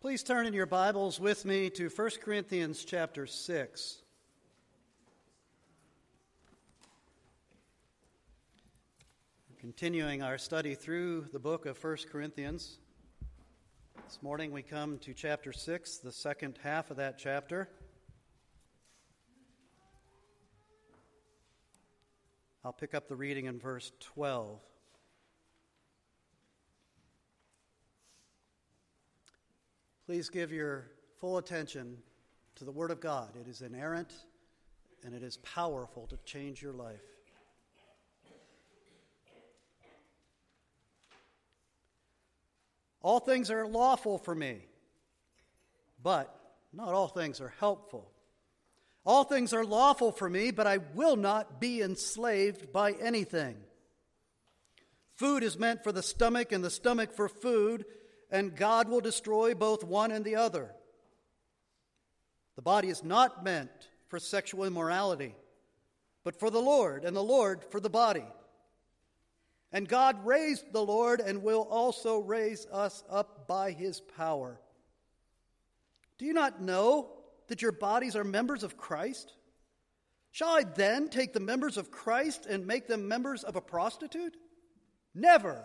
Please turn in your Bibles with me to 1 Corinthians chapter 6. Continuing our study through the book of 1 Corinthians. This morning we come to chapter 6, the second half of that chapter. I'll pick up the reading in verse 12. Please give your full attention to the Word of God. It is inerrant and it is powerful to change your life. All things are lawful for me, but not all things are helpful. All things are lawful for me, but I will not be enslaved by anything. Food is meant for the stomach, and the stomach for food and God will destroy both one and the other. The body is not meant for sexual immorality, but for the Lord, and the Lord for the body. And God raised the Lord and will also raise us up by his power. Do you not know that your bodies are members of Christ? Shall I then take the members of Christ and make them members of a prostitute? Never.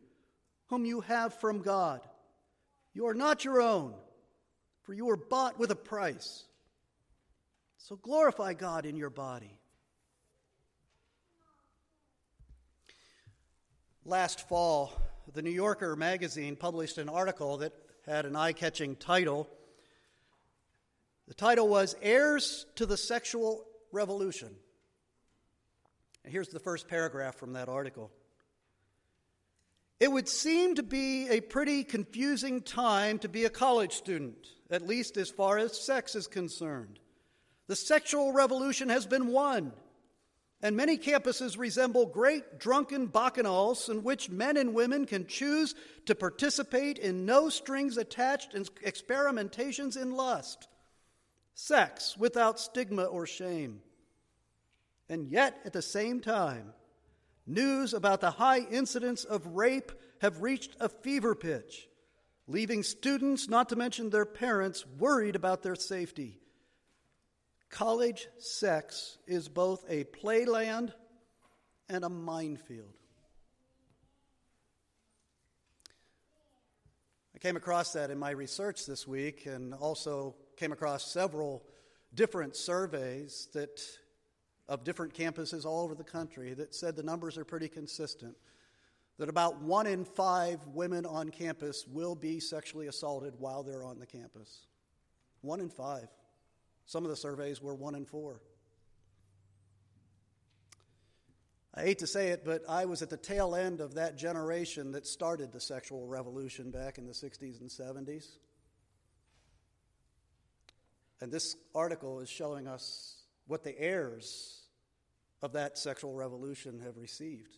Whom you have from God. You are not your own, for you were bought with a price. So glorify God in your body. Last fall, the New Yorker magazine published an article that had an eye catching title. The title was Heirs to the Sexual Revolution. And here's the first paragraph from that article. It would seem to be a pretty confusing time to be a college student, at least as far as sex is concerned. The sexual revolution has been won, and many campuses resemble great drunken bacchanals in which men and women can choose to participate in no strings attached experimentations in lust, sex without stigma or shame. And yet, at the same time, News about the high incidence of rape have reached a fever pitch, leaving students, not to mention their parents, worried about their safety. College sex is both a playland and a minefield. I came across that in my research this week and also came across several different surveys that of different campuses all over the country that said the numbers are pretty consistent. That about one in five women on campus will be sexually assaulted while they're on the campus. One in five. Some of the surveys were one in four. I hate to say it, but I was at the tail end of that generation that started the sexual revolution back in the 60s and 70s. And this article is showing us what the heirs of that sexual revolution have received.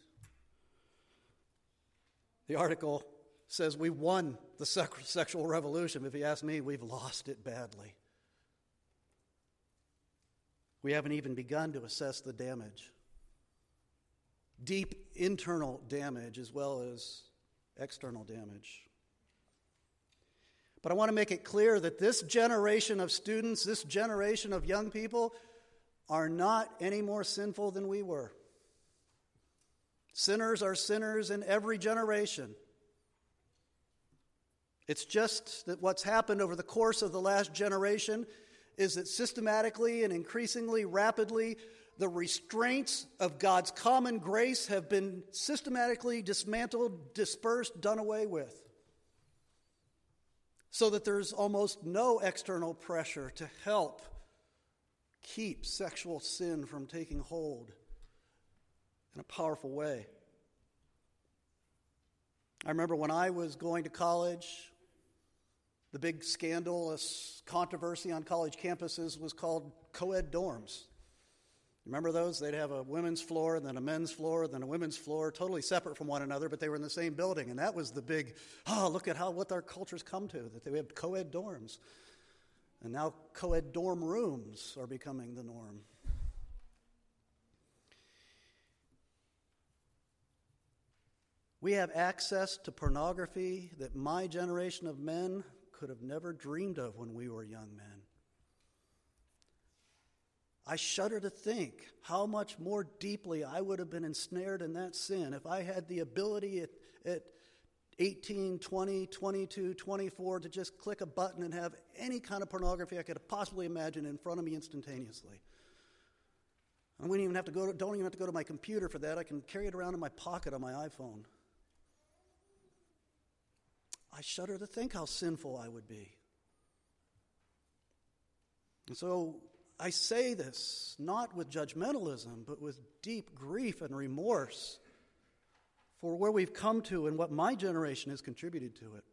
The article says we won the sexual revolution. If you ask me, we've lost it badly. We haven't even begun to assess the damage deep internal damage as well as external damage. But I want to make it clear that this generation of students, this generation of young people, are not any more sinful than we were. Sinners are sinners in every generation. It's just that what's happened over the course of the last generation is that systematically and increasingly rapidly, the restraints of God's common grace have been systematically dismantled, dispersed, done away with. So that there's almost no external pressure to help keep sexual sin from taking hold in a powerful way. I remember when I was going to college, The big scandalous controversy on college campuses was called co ed dorms. Remember those? They'd have a women's floor, then a men's floor, then a women's floor, totally separate from one another, but they were in the same building. And that was the big, oh, look at how what our culture's come to, that they have co ed dorms. And now co ed dorm rooms are becoming the norm. We have access to pornography that my generation of men could have never dreamed of when we were young men. I shudder to think how much more deeply I would have been ensnared in that sin if I had the ability at, at 18, 20, 22, 24 to just click a button and have any kind of pornography I could possibly imagine in front of me instantaneously. I wouldn't even have to go to, don't even have to go to my computer for that. I can carry it around in my pocket on my iPhone. I shudder to think how sinful I would be. And so I say this not with judgmentalism, but with deep grief and remorse for where we've come to and what my generation has contributed to it.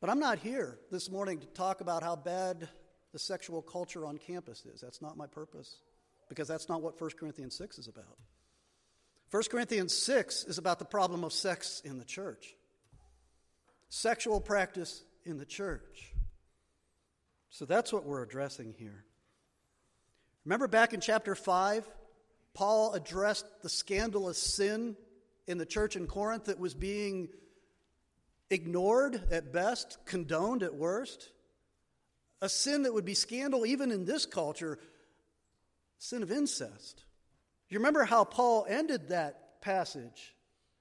But I'm not here this morning to talk about how bad the sexual culture on campus is. That's not my purpose, because that's not what 1 Corinthians 6 is about. 1 Corinthians 6 is about the problem of sex in the church sexual practice in the church. So that's what we're addressing here. Remember back in chapter 5, Paul addressed the scandalous sin in the church in Corinth that was being ignored at best, condoned at worst. A sin that would be scandal even in this culture, sin of incest. You remember how Paul ended that passage?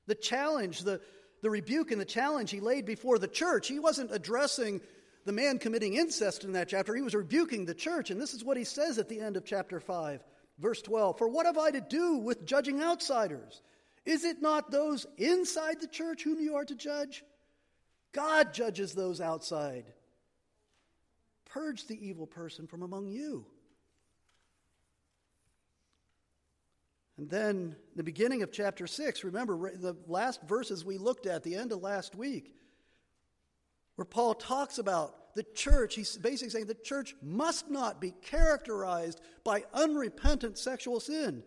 The challenge, the, the rebuke and the challenge he laid before the church. He wasn't addressing the man committing incest in that chapter, he was rebuking the church. And this is what he says at the end of chapter 5, verse 12 For what have I to do with judging outsiders? Is it not those inside the church whom you are to judge? God judges those outside. Purge the evil person from among you. And then the beginning of chapter 6, remember the last verses we looked at, the end of last week, where Paul talks about the church. He's basically saying the church must not be characterized by unrepentant sexual sin.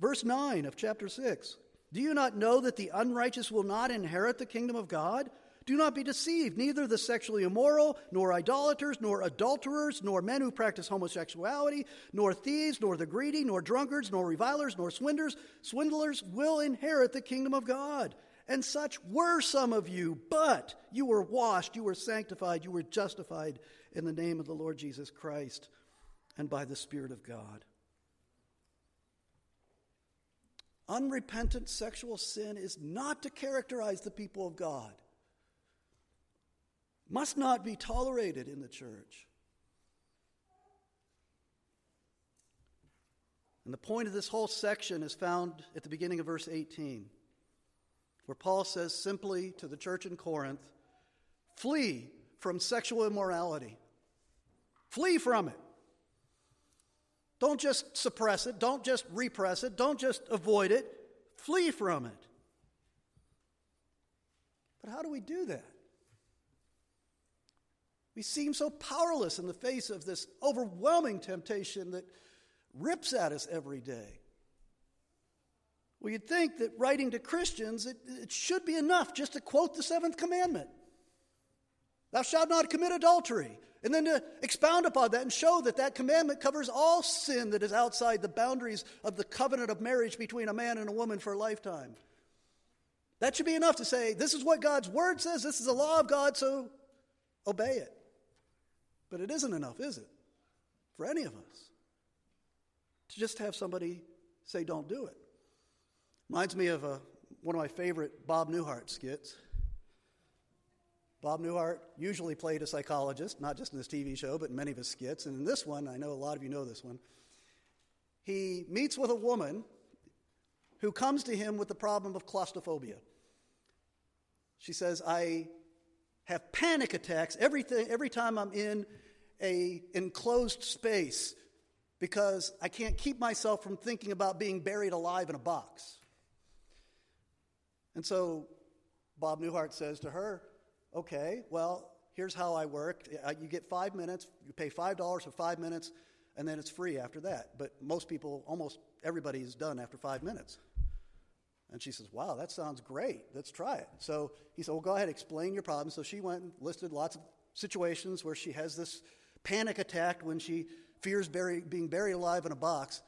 Verse 9 of chapter 6 Do you not know that the unrighteous will not inherit the kingdom of God? Do not be deceived. Neither the sexually immoral, nor idolaters, nor adulterers, nor men who practice homosexuality, nor thieves, nor the greedy, nor drunkards, nor revilers, nor swindlers, swindlers will inherit the kingdom of God. And such were some of you, but you were washed, you were sanctified, you were justified in the name of the Lord Jesus Christ and by the Spirit of God. Unrepentant sexual sin is not to characterize the people of God, must not be tolerated in the church. And the point of this whole section is found at the beginning of verse 18 where Paul says simply to the church in Corinth flee from sexual immorality, flee from it. Don't just suppress it, don't just repress it, don't just avoid it, flee from it. But how do we do that? We seem so powerless in the face of this overwhelming temptation that rips at us every day. Well, you'd think that writing to Christians, it, it should be enough just to quote the seventh commandment Thou shalt not commit adultery. And then to expound upon that and show that that commandment covers all sin that is outside the boundaries of the covenant of marriage between a man and a woman for a lifetime. That should be enough to say, this is what God's word says, this is the law of God, so obey it. But it isn't enough, is it? For any of us. To just have somebody say, don't do it. Reminds me of a, one of my favorite Bob Newhart skits. Bob Newhart usually played a psychologist, not just in this TV show, but in many of his skits. And in this one, I know a lot of you know this one, he meets with a woman who comes to him with the problem of claustrophobia. She says, I have panic attacks every, every time I'm in a enclosed space because I can't keep myself from thinking about being buried alive in a box. And so Bob Newhart says to her, Okay, well, here's how I work. Uh, you get five minutes, you pay $5 for five minutes, and then it's free after that. But most people, almost everybody is done after five minutes. And she says, Wow, that sounds great. Let's try it. So he said, Well, go ahead, explain your problem. So she went and listed lots of situations where she has this panic attack when she fears being buried alive in a box.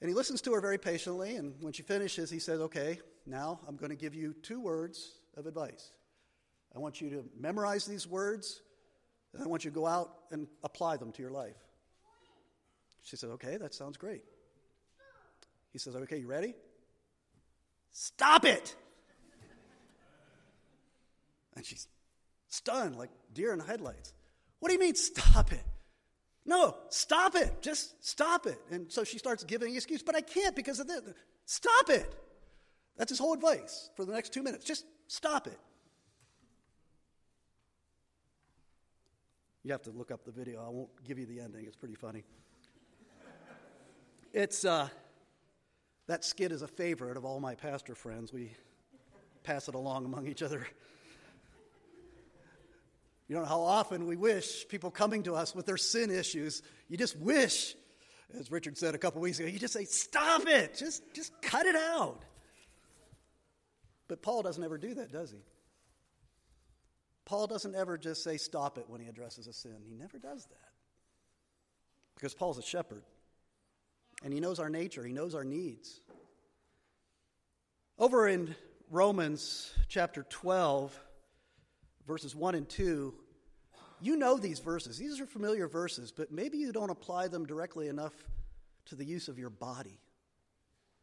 And he listens to her very patiently. And when she finishes, he says, Okay, now I'm going to give you two words of advice. I want you to memorize these words, and I want you to go out and apply them to your life. She said, Okay, that sounds great. He says, Okay, you ready? Stop it! And she's stunned, like deer in headlights. What do you mean, stop it? No, stop it. Just stop it. And so she starts giving excuse, but I can't because of this. Stop it. That's his whole advice for the next two minutes. Just stop it. You have to look up the video. I won't give you the ending. It's pretty funny. It's uh, that skit is a favorite of all my pastor friends. We pass it along among each other. You don't know how often we wish people coming to us with their sin issues, you just wish, as Richard said a couple weeks ago, you just say, Stop it! Just, just cut it out. But Paul doesn't ever do that, does he? Paul doesn't ever just say, Stop it when he addresses a sin. He never does that. Because Paul's a shepherd. And he knows our nature, he knows our needs. Over in Romans chapter 12, verses 1 and 2, you know these verses. These are familiar verses, but maybe you don't apply them directly enough to the use of your body.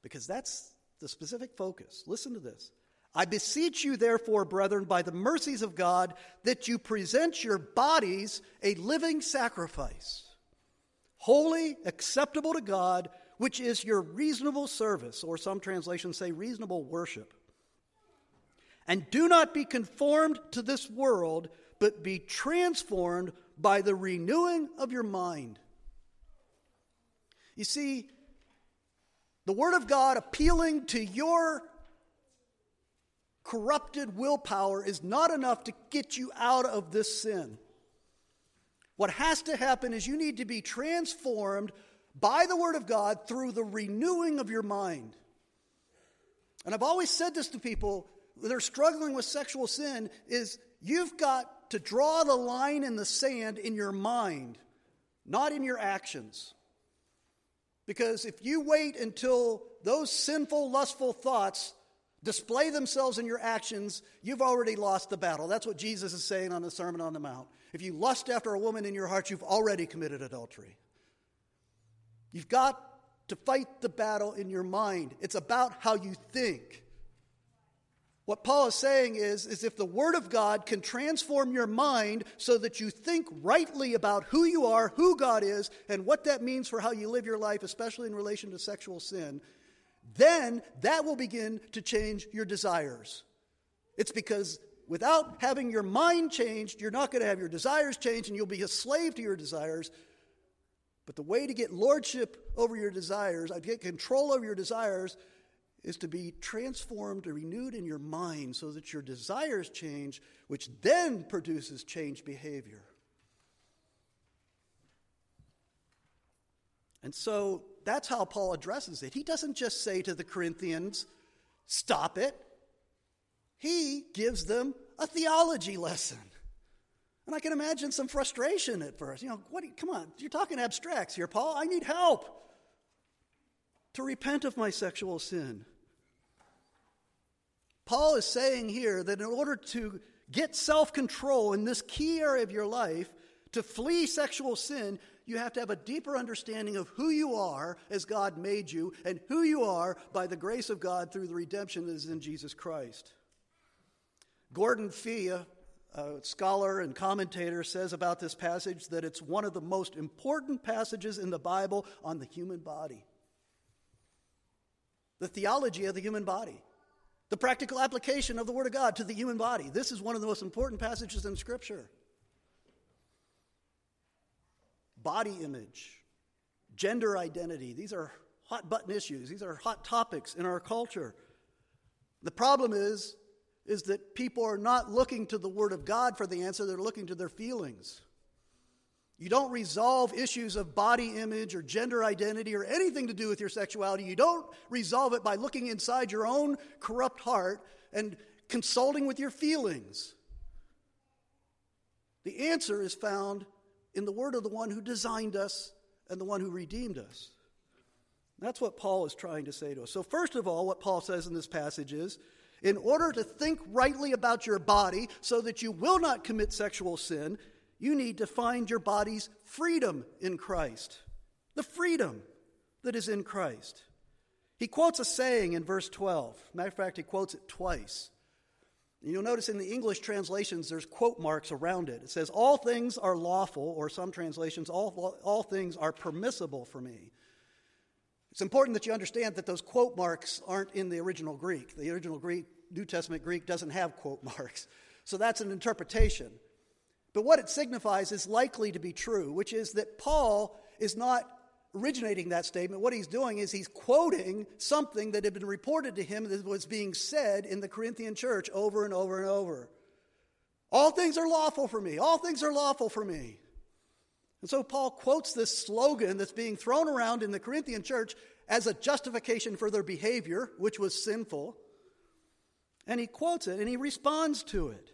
Because that's the specific focus. Listen to this. I beseech you, therefore, brethren, by the mercies of God, that you present your bodies a living sacrifice, holy, acceptable to God, which is your reasonable service, or some translations say reasonable worship. And do not be conformed to this world, but be transformed by the renewing of your mind. You see, the Word of God appealing to your corrupted willpower is not enough to get you out of this sin. What has to happen is you need to be transformed by the Word of God through the renewing of your mind. And I've always said this to people that are struggling with sexual sin is you've got to draw the line in the sand in your mind, not in your actions. Because if you wait until those sinful, lustful thoughts display themselves in your actions, you've already lost the battle. That's what Jesus is saying on the Sermon on the Mount. If you lust after a woman in your heart, you've already committed adultery. You've got to fight the battle in your mind. It's about how you think. What Paul is saying is, is if the Word of God can transform your mind so that you think rightly about who you are, who God is, and what that means for how you live your life, especially in relation to sexual sin, then that will begin to change your desires. It's because without having your mind changed, you're not going to have your desires changed and you'll be a slave to your desires. But the way to get lordship over your desires, to get control over your desires, is to be transformed or renewed in your mind so that your desires change, which then produces changed behavior. And so that's how Paul addresses it. He doesn't just say to the Corinthians, stop it. He gives them a theology lesson. And I can imagine some frustration at first. You know, what? You, come on, you're talking abstracts here, Paul. I need help to repent of my sexual sin. Paul is saying here that in order to get self control in this key area of your life, to flee sexual sin, you have to have a deeper understanding of who you are as God made you and who you are by the grace of God through the redemption that is in Jesus Christ. Gordon Fee, a, scholar and commentator, says about this passage that it's one of the most important passages in the Bible on the human body. The theology of the human body. The practical application of the Word of God to the human body. This is one of the most important passages in Scripture body image, gender identity. These are hot button issues, these are hot topics in our culture. The problem is is that people are not looking to the Word of God for the answer, they're looking to their feelings. You don't resolve issues of body image or gender identity or anything to do with your sexuality. You don't resolve it by looking inside your own corrupt heart and consulting with your feelings. The answer is found in the word of the one who designed us and the one who redeemed us. That's what Paul is trying to say to us. So, first of all, what Paul says in this passage is in order to think rightly about your body so that you will not commit sexual sin, you need to find your body's freedom in Christ. The freedom that is in Christ. He quotes a saying in verse 12. Matter of fact, he quotes it twice. You'll notice in the English translations, there's quote marks around it. It says, All things are lawful, or some translations, all, all things are permissible for me. It's important that you understand that those quote marks aren't in the original Greek. The original Greek, New Testament Greek, doesn't have quote marks. So that's an interpretation. But what it signifies is likely to be true, which is that Paul is not originating that statement. What he's doing is he's quoting something that had been reported to him that was being said in the Corinthian church over and over and over. All things are lawful for me. All things are lawful for me. And so Paul quotes this slogan that's being thrown around in the Corinthian church as a justification for their behavior, which was sinful. And he quotes it and he responds to it.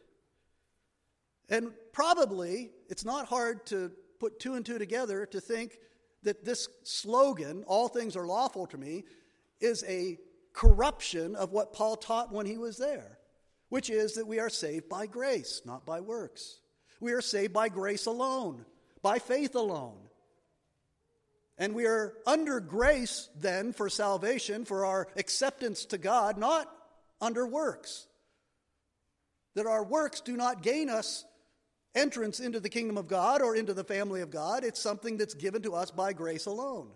And probably it's not hard to put two and two together to think that this slogan, all things are lawful to me, is a corruption of what Paul taught when he was there, which is that we are saved by grace, not by works. We are saved by grace alone, by faith alone. And we are under grace then for salvation, for our acceptance to God, not under works. That our works do not gain us entrance into the kingdom of God or into the family of God. It's something that's given to us by grace alone.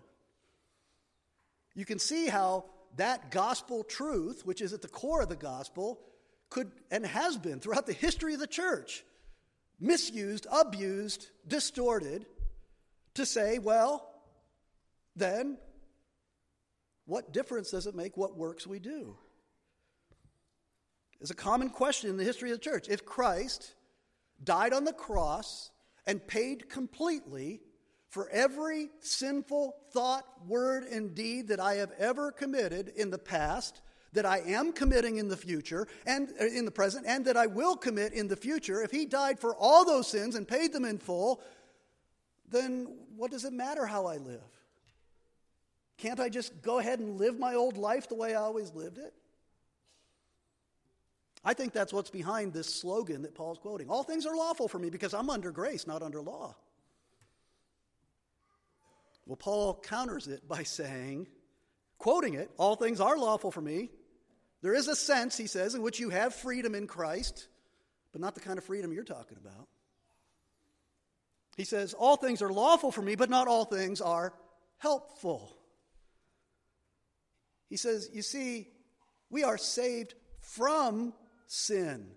You can see how that gospel truth, which is at the core of the gospel, could and has been throughout the history of the church, misused, abused, distorted to say, well, then what difference does it make what works we do? It's a common question in the history of the church. If Christ died on the cross, and paid completely for every sinful thought, word, and deed that I have ever committed in the past, that I am committing in the future, and uh, in the present, and that I will commit in the future. If He died for all those sins and paid them in full, then what does it matter how I live? Can't I just go ahead and live my old life the way I always lived it? I think that's what's behind this slogan that Paul's quoting. All things are lawful for me because I'm under grace, not under law. Well, Paul counters it by saying, quoting it, all things are lawful for me. There is a sense, he says, in which you have freedom in Christ, but not the kind of freedom you're talking about. He says, All things are lawful for me, but not all things are helpful. He says, You see, we are saved from sin.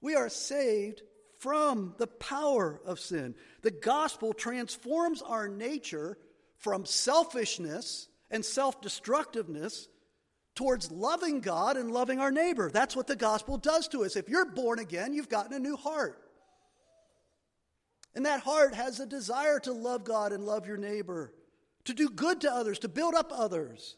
We are saved from the power of sin. The gospel transforms our nature from selfishness and self destructiveness towards loving God and loving our neighbor. That's what the gospel does to us. If you're born again, you've gotten a new heart. And that heart has a desire to love God and love your neighbor, to do good to others, to build up others.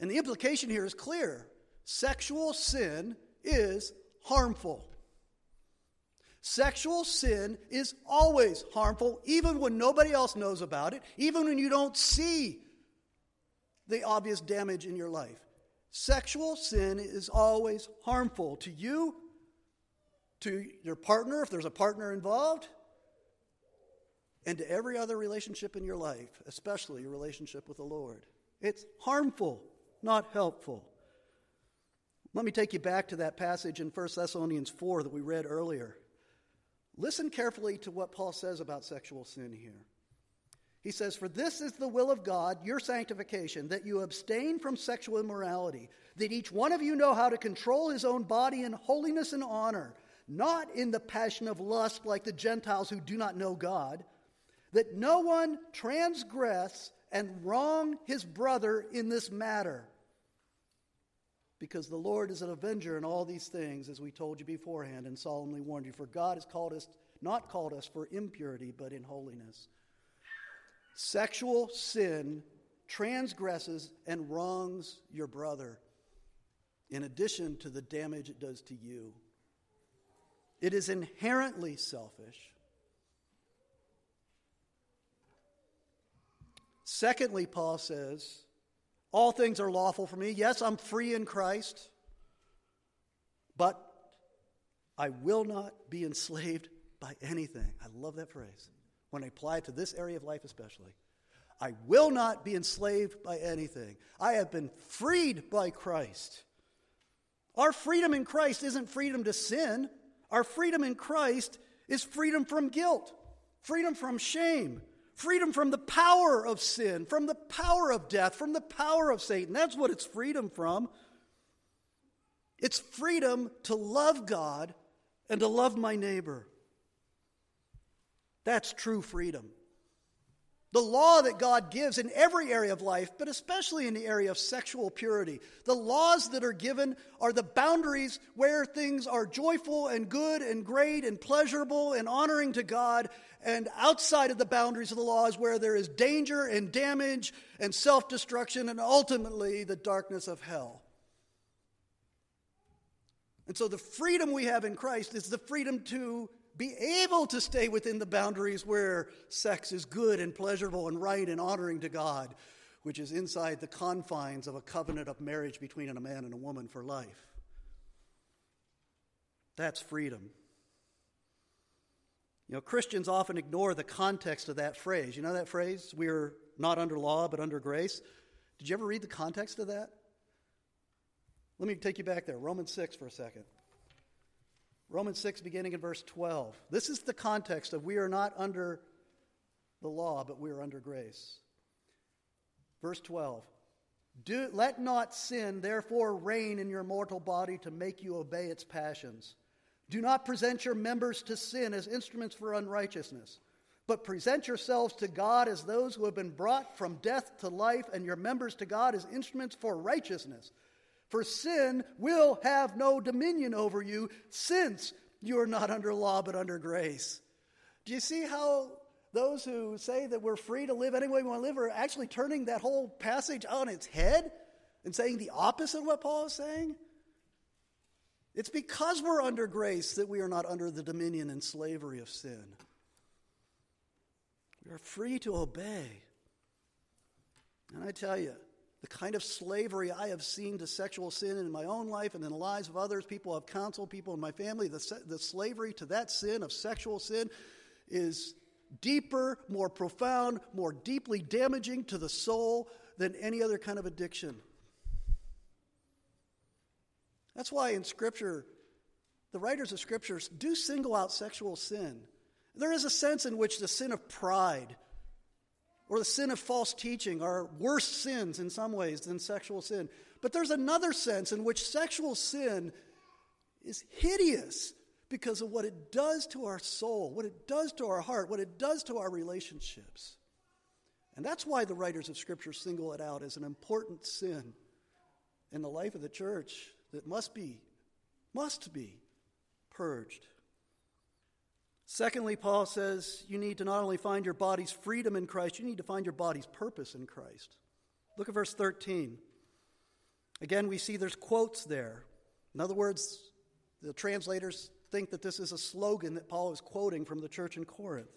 And the implication here is clear sexual sin is harmful. Sexual sin is always harmful, even when nobody else knows about it, even when you don't see the obvious damage in your life. Sexual sin is always harmful to you, to your partner, if there's a partner involved, and to every other relationship in your life, especially your relationship with the Lord. It's harmful, not helpful. Let me take you back to that passage in 1 Thessalonians 4 that we read earlier. Listen carefully to what Paul says about sexual sin here. He says, For this is the will of God, your sanctification, that you abstain from sexual immorality, that each one of you know how to control his own body in holiness and honor, not in the passion of lust like the Gentiles who do not know God, that no one transgress and wrong his brother in this matter because the Lord is an avenger in all these things, as we told you beforehand and solemnly warned you. For God has called us, not called us for impurity, but in holiness. Sexual sin transgresses and wrongs your brother, in addition to the damage it does to you. It is inherently selfish. Secondly, Paul says, All things are lawful for me. Yes, I'm free in Christ, but I will not be enslaved by anything. I love that phrase when I apply it to this area of life, especially. I will not be enslaved by anything. I have been freed by Christ. Our freedom in Christ isn't freedom to sin. Our freedom in Christ is freedom from guilt, freedom from shame, freedom from the power of sin, from the power of death, from the power of Satan. That's what it's freedom from. It's freedom to love God and to love my neighbor. That's true freedom. The law that God gives in every area of life, but especially in the area of sexual purity. The laws that are given are the boundaries where things are joyful and good and great and pleasurable and honoring to God. And outside of the boundaries of the law is where there is danger and damage and self destruction and ultimately the darkness of hell. And so the freedom we have in Christ is the freedom to be able to stay within the boundaries where sex is good and pleasurable and right and honoring to God, which is inside the confines of a covenant of marriage between a man and a woman for life. That's freedom. You know, Christians often ignore the context of that phrase. You know that phrase? We're not under law, but under grace. Did you ever read the context of that? Let me take you back there. Romans 6 for a second. Romans 6, beginning in verse 12. This is the context of we are not under the law, but we are under grace. Verse 12. Do, let not sin, therefore, reign in your mortal body to make you obey its passions. Do not present your members to sin as instruments for unrighteousness, but present yourselves to God as those who have been brought from death to life, and your members to God as instruments for righteousness. For sin will have no dominion over you since you are not under law but under grace. Do you see how those who say that we're free to live any way we want to live are actually turning that whole passage on its head and saying the opposite of what Paul is saying? It's because we're under grace that we are not under the dominion and slavery of sin. We are free to obey. And I tell you, the kind of slavery I have seen to sexual sin in my own life and in the lives of others, people I've counseled, people in my family, the, the slavery to that sin of sexual sin is deeper, more profound, more deeply damaging to the soul than any other kind of addiction. That's why in Scripture, the writers of Scriptures do single out sexual sin. There is a sense in which the sin of pride or the sin of false teaching are worse sins in some ways than sexual sin. But there's another sense in which sexual sin is hideous because of what it does to our soul, what it does to our heart, what it does to our relationships. And that's why the writers of Scripture single it out as an important sin in the life of the church that must be, must be purged. Secondly, Paul says you need to not only find your body's freedom in Christ, you need to find your body's purpose in Christ. Look at verse 13. Again, we see there's quotes there. In other words, the translators think that this is a slogan that Paul is quoting from the church in Corinth.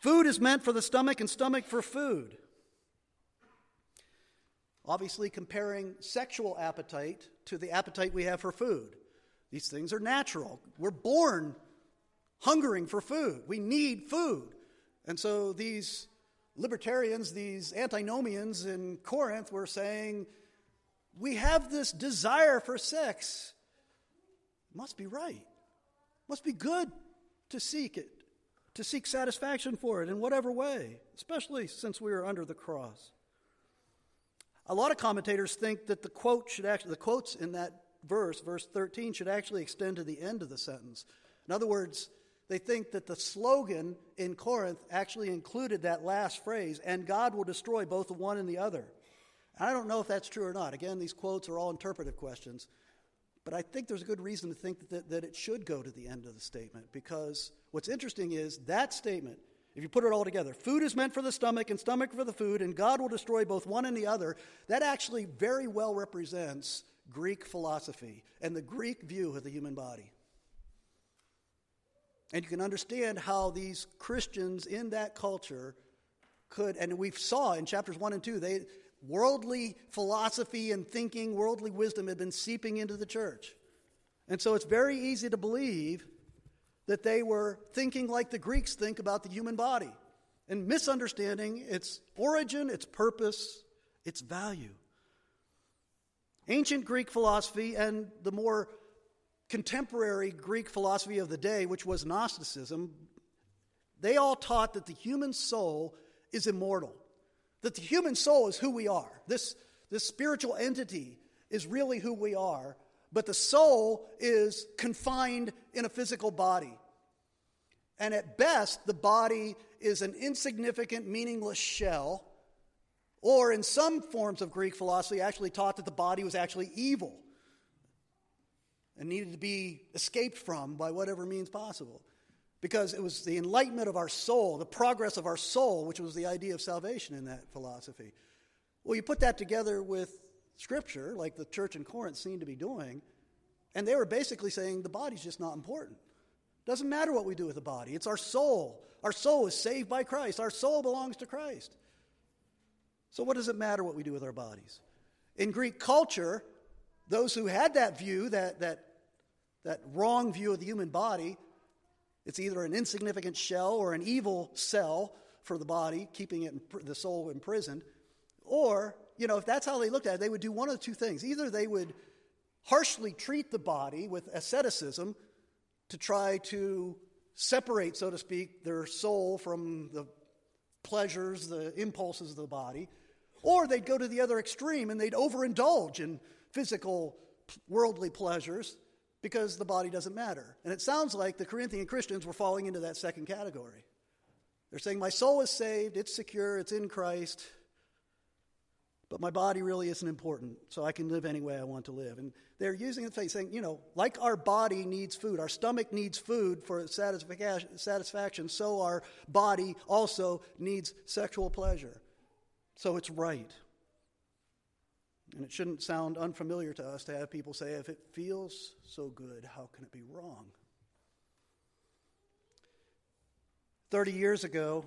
Food is meant for the stomach and stomach for food. Obviously, comparing sexual appetite to the appetite we have for food. These things are natural. We're born hungering for food. We need food. And so these libertarians, these antinomians in Corinth were saying, we have this desire for sex. Must be right. Must be good to seek it, to seek satisfaction for it in whatever way, especially since we are under the cross. A lot of commentators think that the quote should actually, the quotes in that verse, verse 13, should actually extend to the end of the sentence. In other words, they think that the slogan in Corinth actually included that last phrase, and God will destroy both the one and the other. I don't know if that's true or not. Again, these quotes are all interpretive questions. But I think there's a good reason to think that, that it should go to the end of the statement because what's interesting is that statement, if you put it all together, food is meant for the stomach and stomach for the food, and God will destroy both one and the other, that actually very well represents Greek philosophy and the Greek view of the human body. And you can understand how these Christians in that culture could, and we saw in chapters 1 and 2, they, worldly philosophy and thinking, worldly wisdom had been seeping into the church. And so it's very easy to believe that they were thinking like the Greeks think about the human body and misunderstanding its origin, its purpose, its value. Ancient Greek philosophy and the more contemporary Greek philosophy of the day, which was Gnosticism, they all taught that the human soul is immortal, that the human soul is who we are. This, this spiritual entity is really who we are, but the soul is confined in a physical body. And at best, the body is an insignificant, meaningless shell. Or in some forms of Greek philosophy, actually taught that the body was actually evil and needed to be escaped from by whatever means possible. Because it was the enlightenment of our soul, the progress of our soul, which was the idea of salvation in that philosophy. Well, you put that together with Scripture, like the church in Corinth seemed to be doing, and they were basically saying the body's just not important. Doesn't matter what we do with the body, it's our soul. Our soul is saved by Christ, our soul belongs to Christ. So, what does it matter what we do with our bodies? In Greek culture, those who had that view, that, that that wrong view of the human body. It's either an insignificant shell or an evil cell for the body, keeping it the soul imprisoned. Or, you know, if that's how they looked at it, they would do one of two things. Either they would harshly treat the body with asceticism to try to separate, so to speak, their soul from the pleasures, the impulses of the body, or they'd go to the other extreme and they'd overindulge in physical, worldly pleasures because the body doesn't matter. And it sounds like the Corinthian Christians were falling into that second category. They're saying, My soul is saved, it's secure, it's in Christ, but my body really isn't important, so I can live any way I want to live. And they're using the it, saying, you know, like our body needs food, our stomach needs food for satisfaction, so our body also needs sexual pleasure. So it's right. And it shouldn't sound unfamiliar to us to have people say, if it feels so good, how can it be wrong? 30 years ago,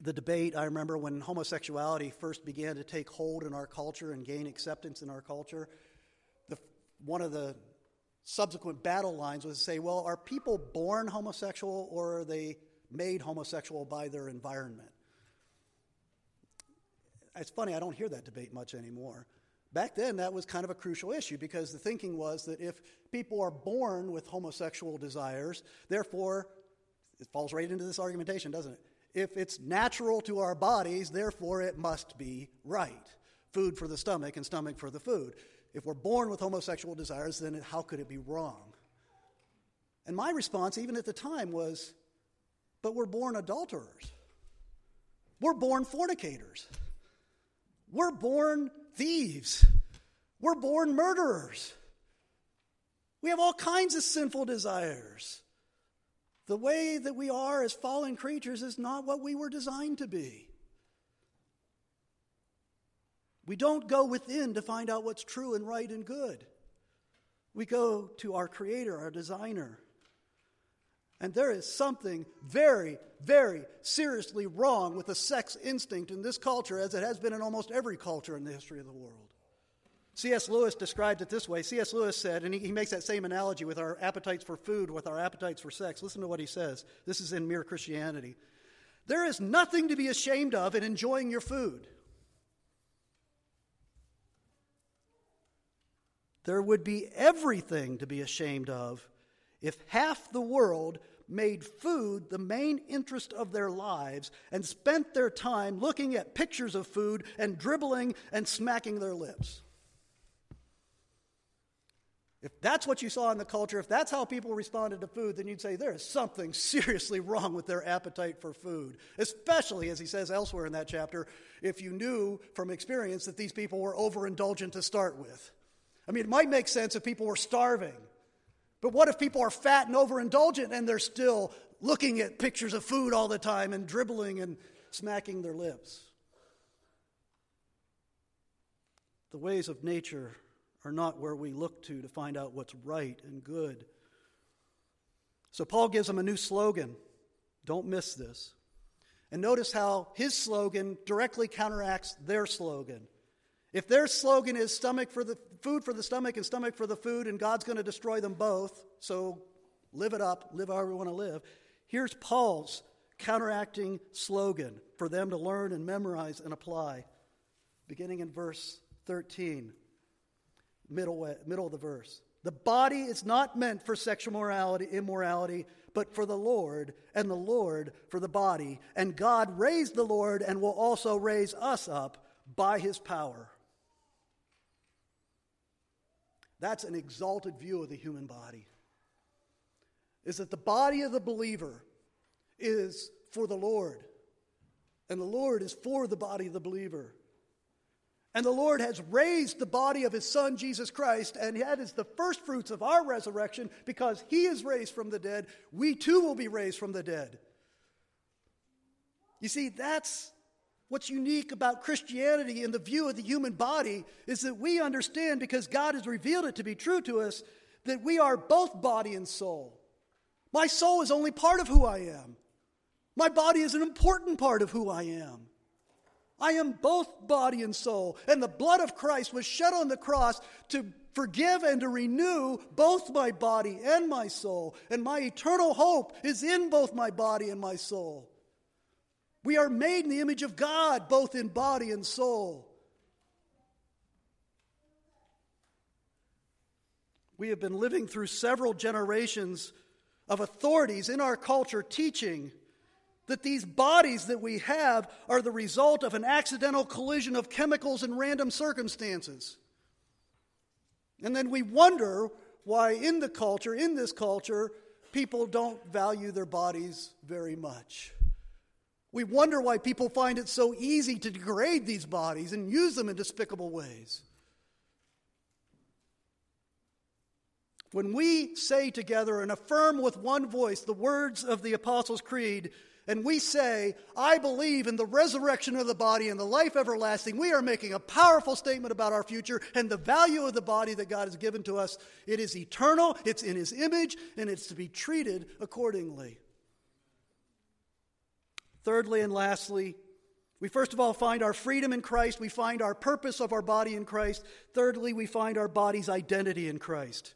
the debate, I remember when homosexuality first began to take hold in our culture and gain acceptance in our culture, the, one of the subsequent battle lines was to say, well, are people born homosexual or are they made homosexual by their environment? It's funny, I don't hear that debate much anymore. Back then, that was kind of a crucial issue because the thinking was that if people are born with homosexual desires, therefore, it falls right into this argumentation, doesn't it? If it's natural to our bodies, therefore it must be right. Food for the stomach and stomach for the food. If we're born with homosexual desires, then how could it be wrong? And my response, even at the time, was but we're born adulterers, we're born fornicators. We're born thieves. We're born murderers. We have all kinds of sinful desires. The way that we are as fallen creatures is not what we were designed to be. We don't go within to find out what's true and right and good. We go to our Creator, our Designer. And there is something very, very seriously wrong with the sex instinct in this culture, as it has been in almost every culture in the history of the world. C.S. Lewis described it this way. C.S. Lewis said, and he, he, makes that same analogy with our appetites for food, with our appetites for sex. Listen to what he says. This is in Mere Christianity. There is nothing to be ashamed of in enjoying your food. There would be everything to be ashamed of if half the world made food the main interest of their lives and spent their time looking at pictures of food and dribbling and smacking their lips. If that's what you saw in the culture, if that's how people responded to food, then you'd say there is something seriously wrong with their appetite for food. Especially, as he says elsewhere in that chapter, if you knew from experience that these people were overindulgent to start with. I mean, it might make sense if people were starving. But what if people are fat and overindulgent and they're still looking at pictures of food all the time and dribbling and smacking their lips? The ways of nature are not where we look to to find out what's right and good. So Paul gives them a new slogan. Don't miss this. And notice how his slogan directly counteracts their slogan. If their slogan is stomach for the food for the stomach and stomach for the food, and God's going to destroy them both, so live it up, live however you want to live. Here's Paul's counteracting slogan for them to learn and memorize and apply, beginning in verse 13 middle, middle of the verse. The body is not meant for sexual morality, immorality, but for the Lord, and the Lord for the body. And God raised the Lord and will also raise us up by his power. That's an exalted view of the human body. Is that the body of the believer is for the Lord, and the Lord is for the body of the believer. And the Lord has raised the body of his Son, Jesus Christ, and that is the first fruits of our resurrection because he is raised from the dead. We too will be raised from the dead. You see, that's what's unique about Christianity in the view of the human body is that we understand because God has revealed it to be true to us that we are both body and soul. My soul is only part of who I am. My body is an important part of who I am. I am both body and soul. And the blood of Christ was shed on the cross to forgive and to renew both my body and my soul. And my eternal hope is in both my body and my soul. We are made in the image of God, both in body and soul. We have been living through several generations of authorities in our culture teaching that these bodies that we have are the result of an accidental collision of chemicals and random circumstances. And then we wonder why, in the culture, in this culture, people don't value their bodies very much. We wonder why people find it so easy to degrade these bodies and use them in despicable ways. When we say together and affirm with one voice the words of the Apostles' Creed, and we say, I believe in the resurrection of the body and the life everlasting, we are making a powerful statement about our future and the value of the body that God has given to us. It is eternal, it's in His image, and it's to be treated accordingly. Thirdly and lastly, we first of all find our freedom in Christ. We find our purpose of our body in Christ. Thirdly, we find our body's identity in Christ.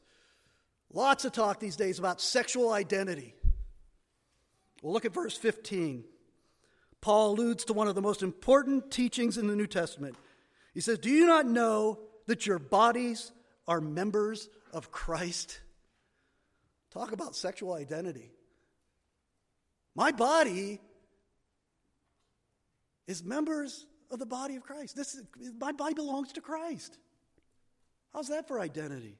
Lots of talk these days about sexual identity. Well, look at verse 15. Paul alludes to one of the most important teachings in the New Testament. He says, Do you not know that your bodies are members of Christ? Talk about sexual identity. My body is members of the body of Christ. This is, my body belongs to Christ. How's that for identity?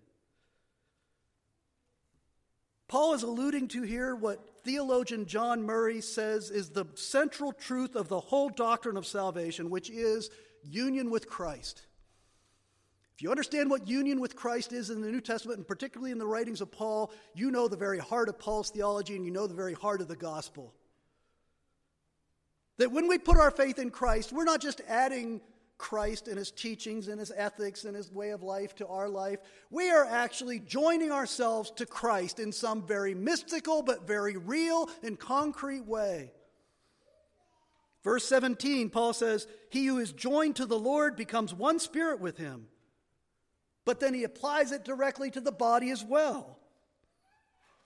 Paul is alluding to here what theologian John Murray says is the central truth of the whole doctrine of salvation, which is union with Christ. If you understand what union with Christ is in the New Testament, and particularly in the writings of Paul, you know the very heart of Paul's theology and you know the very heart of the gospel. That when we put our faith in Christ, we're not just adding Christ and his teachings and his ethics and his way of life to our life, we are actually joining ourselves to Christ in some very mystical but very real and concrete way. Verse 17, Paul says, He who is joined to the Lord becomes one spirit with him. But then he applies it directly to the body as well.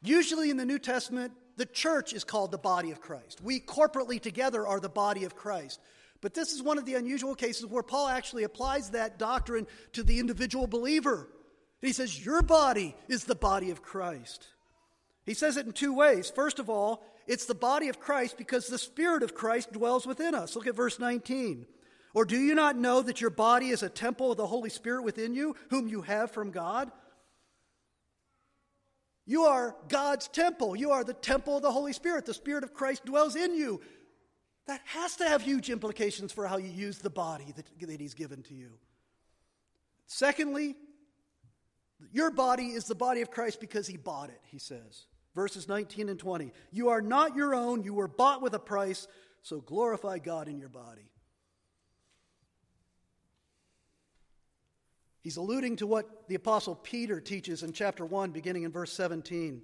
Usually in the New Testament, the church is called the body of Christ. We corporately together are the body of Christ. But this is one of the unusual cases where Paul actually applies that doctrine to the individual believer. He says, Your body is the body of Christ. He says it in two ways. First of all, it's the body of Christ because the Spirit of Christ dwells within us. Look at verse 19. Or do you not know that your body is a temple of the Holy Spirit within you, whom you have from God? You are God's temple. You are the temple of the Holy Spirit. The Spirit of Christ dwells in you. That has to have huge implications for how you use the body that, that He's given to you. Secondly, your body is the body of Christ because He bought it, He says. Verses 19 and 20. You are not your own, you were bought with a price, so glorify God in your body. He's alluding to what the Apostle Peter teaches in chapter 1, beginning in verse 17,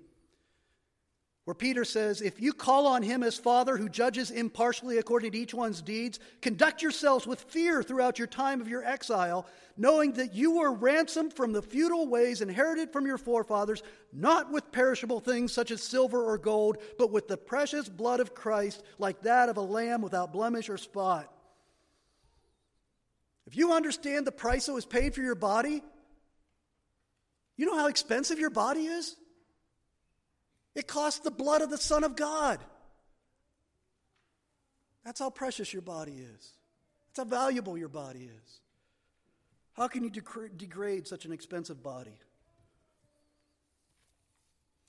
where Peter says, If you call on him as Father who judges impartially according to each one's deeds, conduct yourselves with fear throughout your time of your exile, knowing that you were ransomed from the futile ways inherited from your forefathers, not with perishable things such as silver or gold, but with the precious blood of Christ, like that of a lamb without blemish or spot. If you understand the price that was paid for your body, you know how expensive your body is? It costs the blood of the Son of God. That's how precious your body is. That's how valuable your body is. How can you degrade such an expensive body?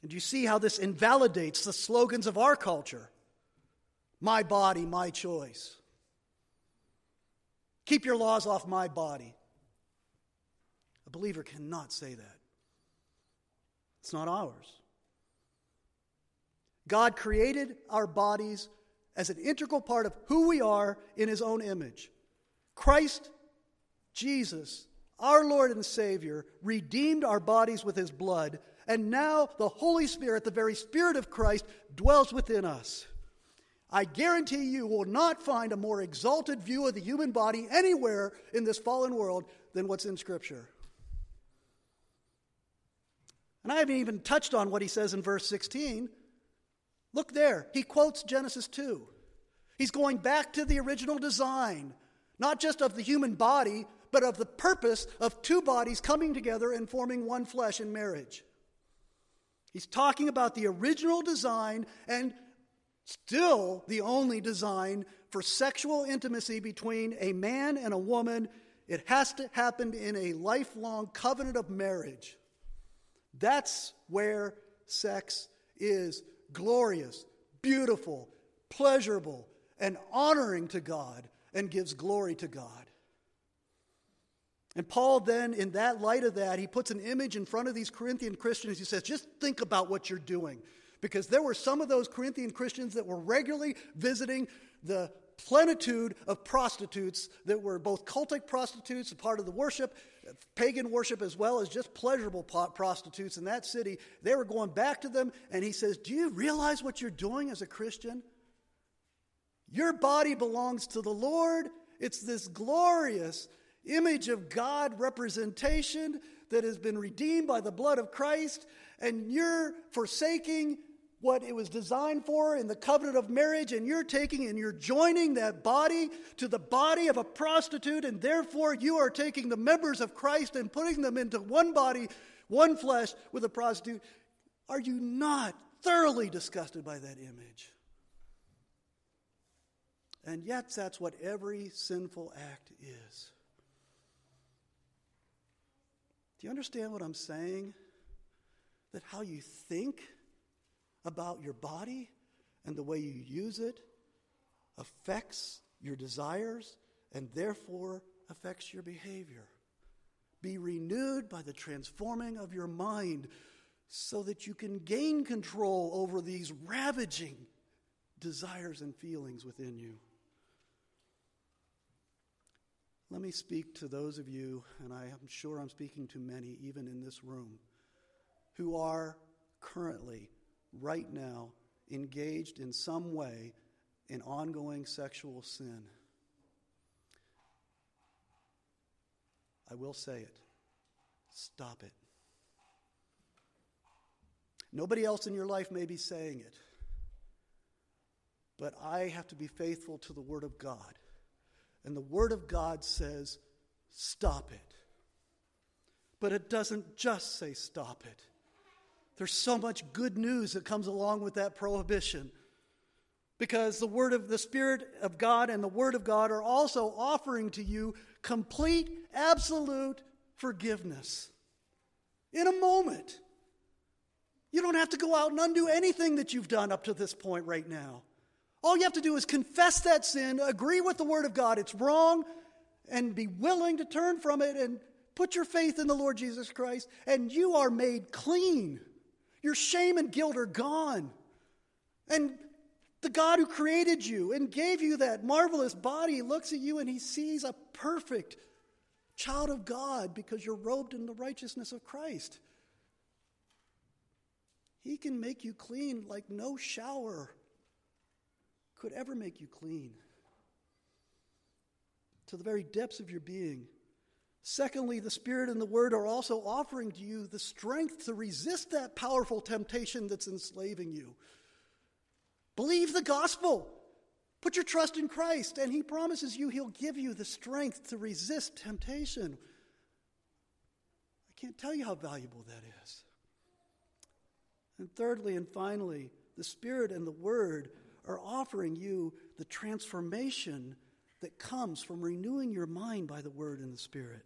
And you see how this invalidates the slogans of our culture? My body, my choice. Keep your laws off my body. A believer cannot say that. It's not ours. God created our bodies as an integral part of who we are in His own image. Christ, Jesus, our Lord and Savior, redeemed our bodies with His blood, and now the Holy Spirit, the very Spirit of Christ, dwells within us. I guarantee you will not find a more exalted view of the human body anywhere in this fallen world than what's in Scripture. And I haven't even touched on what he says in verse 16. Look there. He quotes Genesis 2. He's going back to the original design, not just of the human body, but of the purpose of two bodies coming together and forming one flesh in marriage. He's talking about the original design and Still, the only design for sexual intimacy between a man and a woman, it has to happen in a lifelong covenant of marriage. That's where sex is glorious, beautiful, pleasurable, and honoring to God and gives glory to God. And Paul, then, in that light of that, he puts an image in front of these Corinthian Christians. He says, just think about what you're doing because there were some of those Corinthian Christians that were regularly visiting the plenitude of prostitutes that were both cultic prostitutes, a part of the worship, pagan worship, as well as just pleasurable prostitutes in that city. They were going back to them, and he says, Do you realize what you're doing as a Christian? Your body belongs to the Lord. It's this glorious image of God representation that has been redeemed by the blood of Christ, and you're forsaking what it was designed for in the covenant of marriage, and you're taking and you're joining that body to the body of a prostitute, and therefore you are taking the members of Christ and putting them into one body, one flesh with a prostitute. Are you not thoroughly disgusted by that image? And yet, that's what every sinful act is. Do you understand what I'm saying? That how you think about your body and the way you use it affects your desires and therefore affects your behavior. Be renewed by the transforming of your mind so that you can gain control over these ravaging desires and feelings within you. Let me speak to those of you, and I am sure I'm speaking to many, even in this room, who are currently right now engaged in some way in ongoing sexual sin. I will say it. Stop it. Nobody else in your life may be saying it, but I have to be faithful to the Word of God. And the Word of God says, stop it. But it doesn't just say stop it. There's so much good news that comes along with that prohibition. Because the word of the Spirit of God and the Word of God are also offering to you complete, absolute forgiveness. In a moment. You don't have to go out and undo anything that you've done up to this point right now. All you have to do is confess that sin, agree with the Word of God, it's wrong, and be willing to turn from it and put your faith in the Lord Jesus Christ, and you are made clean. Your shame and guilt are gone. And the God who created you and gave you that marvelous body looks at you and he sees a perfect child of God because you're robed in the righteousness of Christ. He can make you clean like no shower could ever make you clean to the very depths of your being. Secondly, the Spirit and the Word are also offering to you the strength to resist that powerful temptation that's enslaving you. Believe the gospel. Put your trust in Christ, and He promises you He'll give you the strength to resist temptation. I can't tell you how valuable that is. And thirdly and finally, the Spirit and the Word are offering you the transformation that comes from renewing your mind by the Word and the Spirit,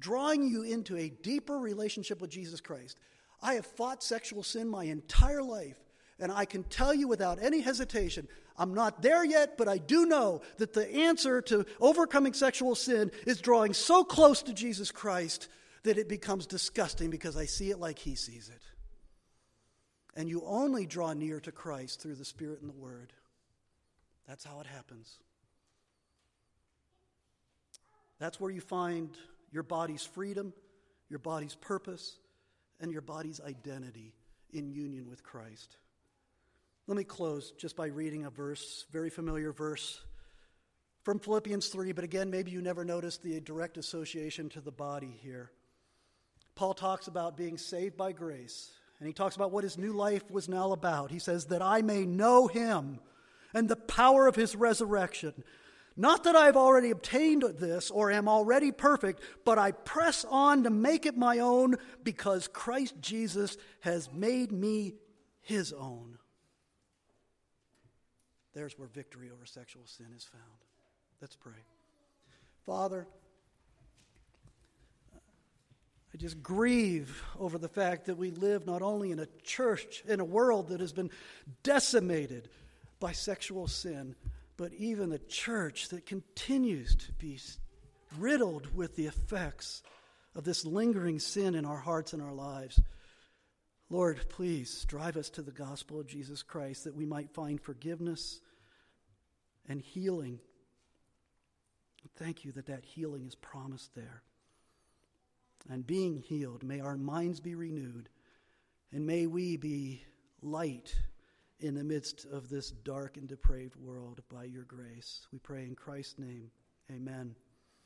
drawing you into a deeper relationship with Jesus Christ. I have fought sexual sin my entire life. And I can tell you without any hesitation, I'm not there yet, but I do know that the answer to overcoming sexual sin is drawing so close to Jesus Christ that it becomes disgusting because I see it like he sees it. And you only draw near to Christ through the Spirit and the Word. That's how it happens. That's where you find your body's freedom, your body's purpose, and your body's identity in union with Christ. Let me close just by reading a verse, very familiar verse from Philippians 3, but again, maybe you never noticed the direct association to the body here. Paul talks about being saved by grace, and he talks about what his new life was now about. He says, That I may know him and the power of his resurrection. Not that I've already obtained this or am already perfect, but I press on to make it my own because Christ Jesus has made me his own. There's where victory over sexual sin is found. Let's pray. Father, I just grieve over the fact that we live not only in a church, in a world that has been decimated by sexual sin, but even a church that continues to be riddled with the effects of this lingering sin in our hearts and our lives. Lord, please drive us to the gospel of Jesus Christ that we might find forgiveness and healing. Thank you that that healing is promised there. And being healed, may our minds be renewed, and may we be light in the midst of this dark and depraved world by your grace. We pray in Christ's name. Amen.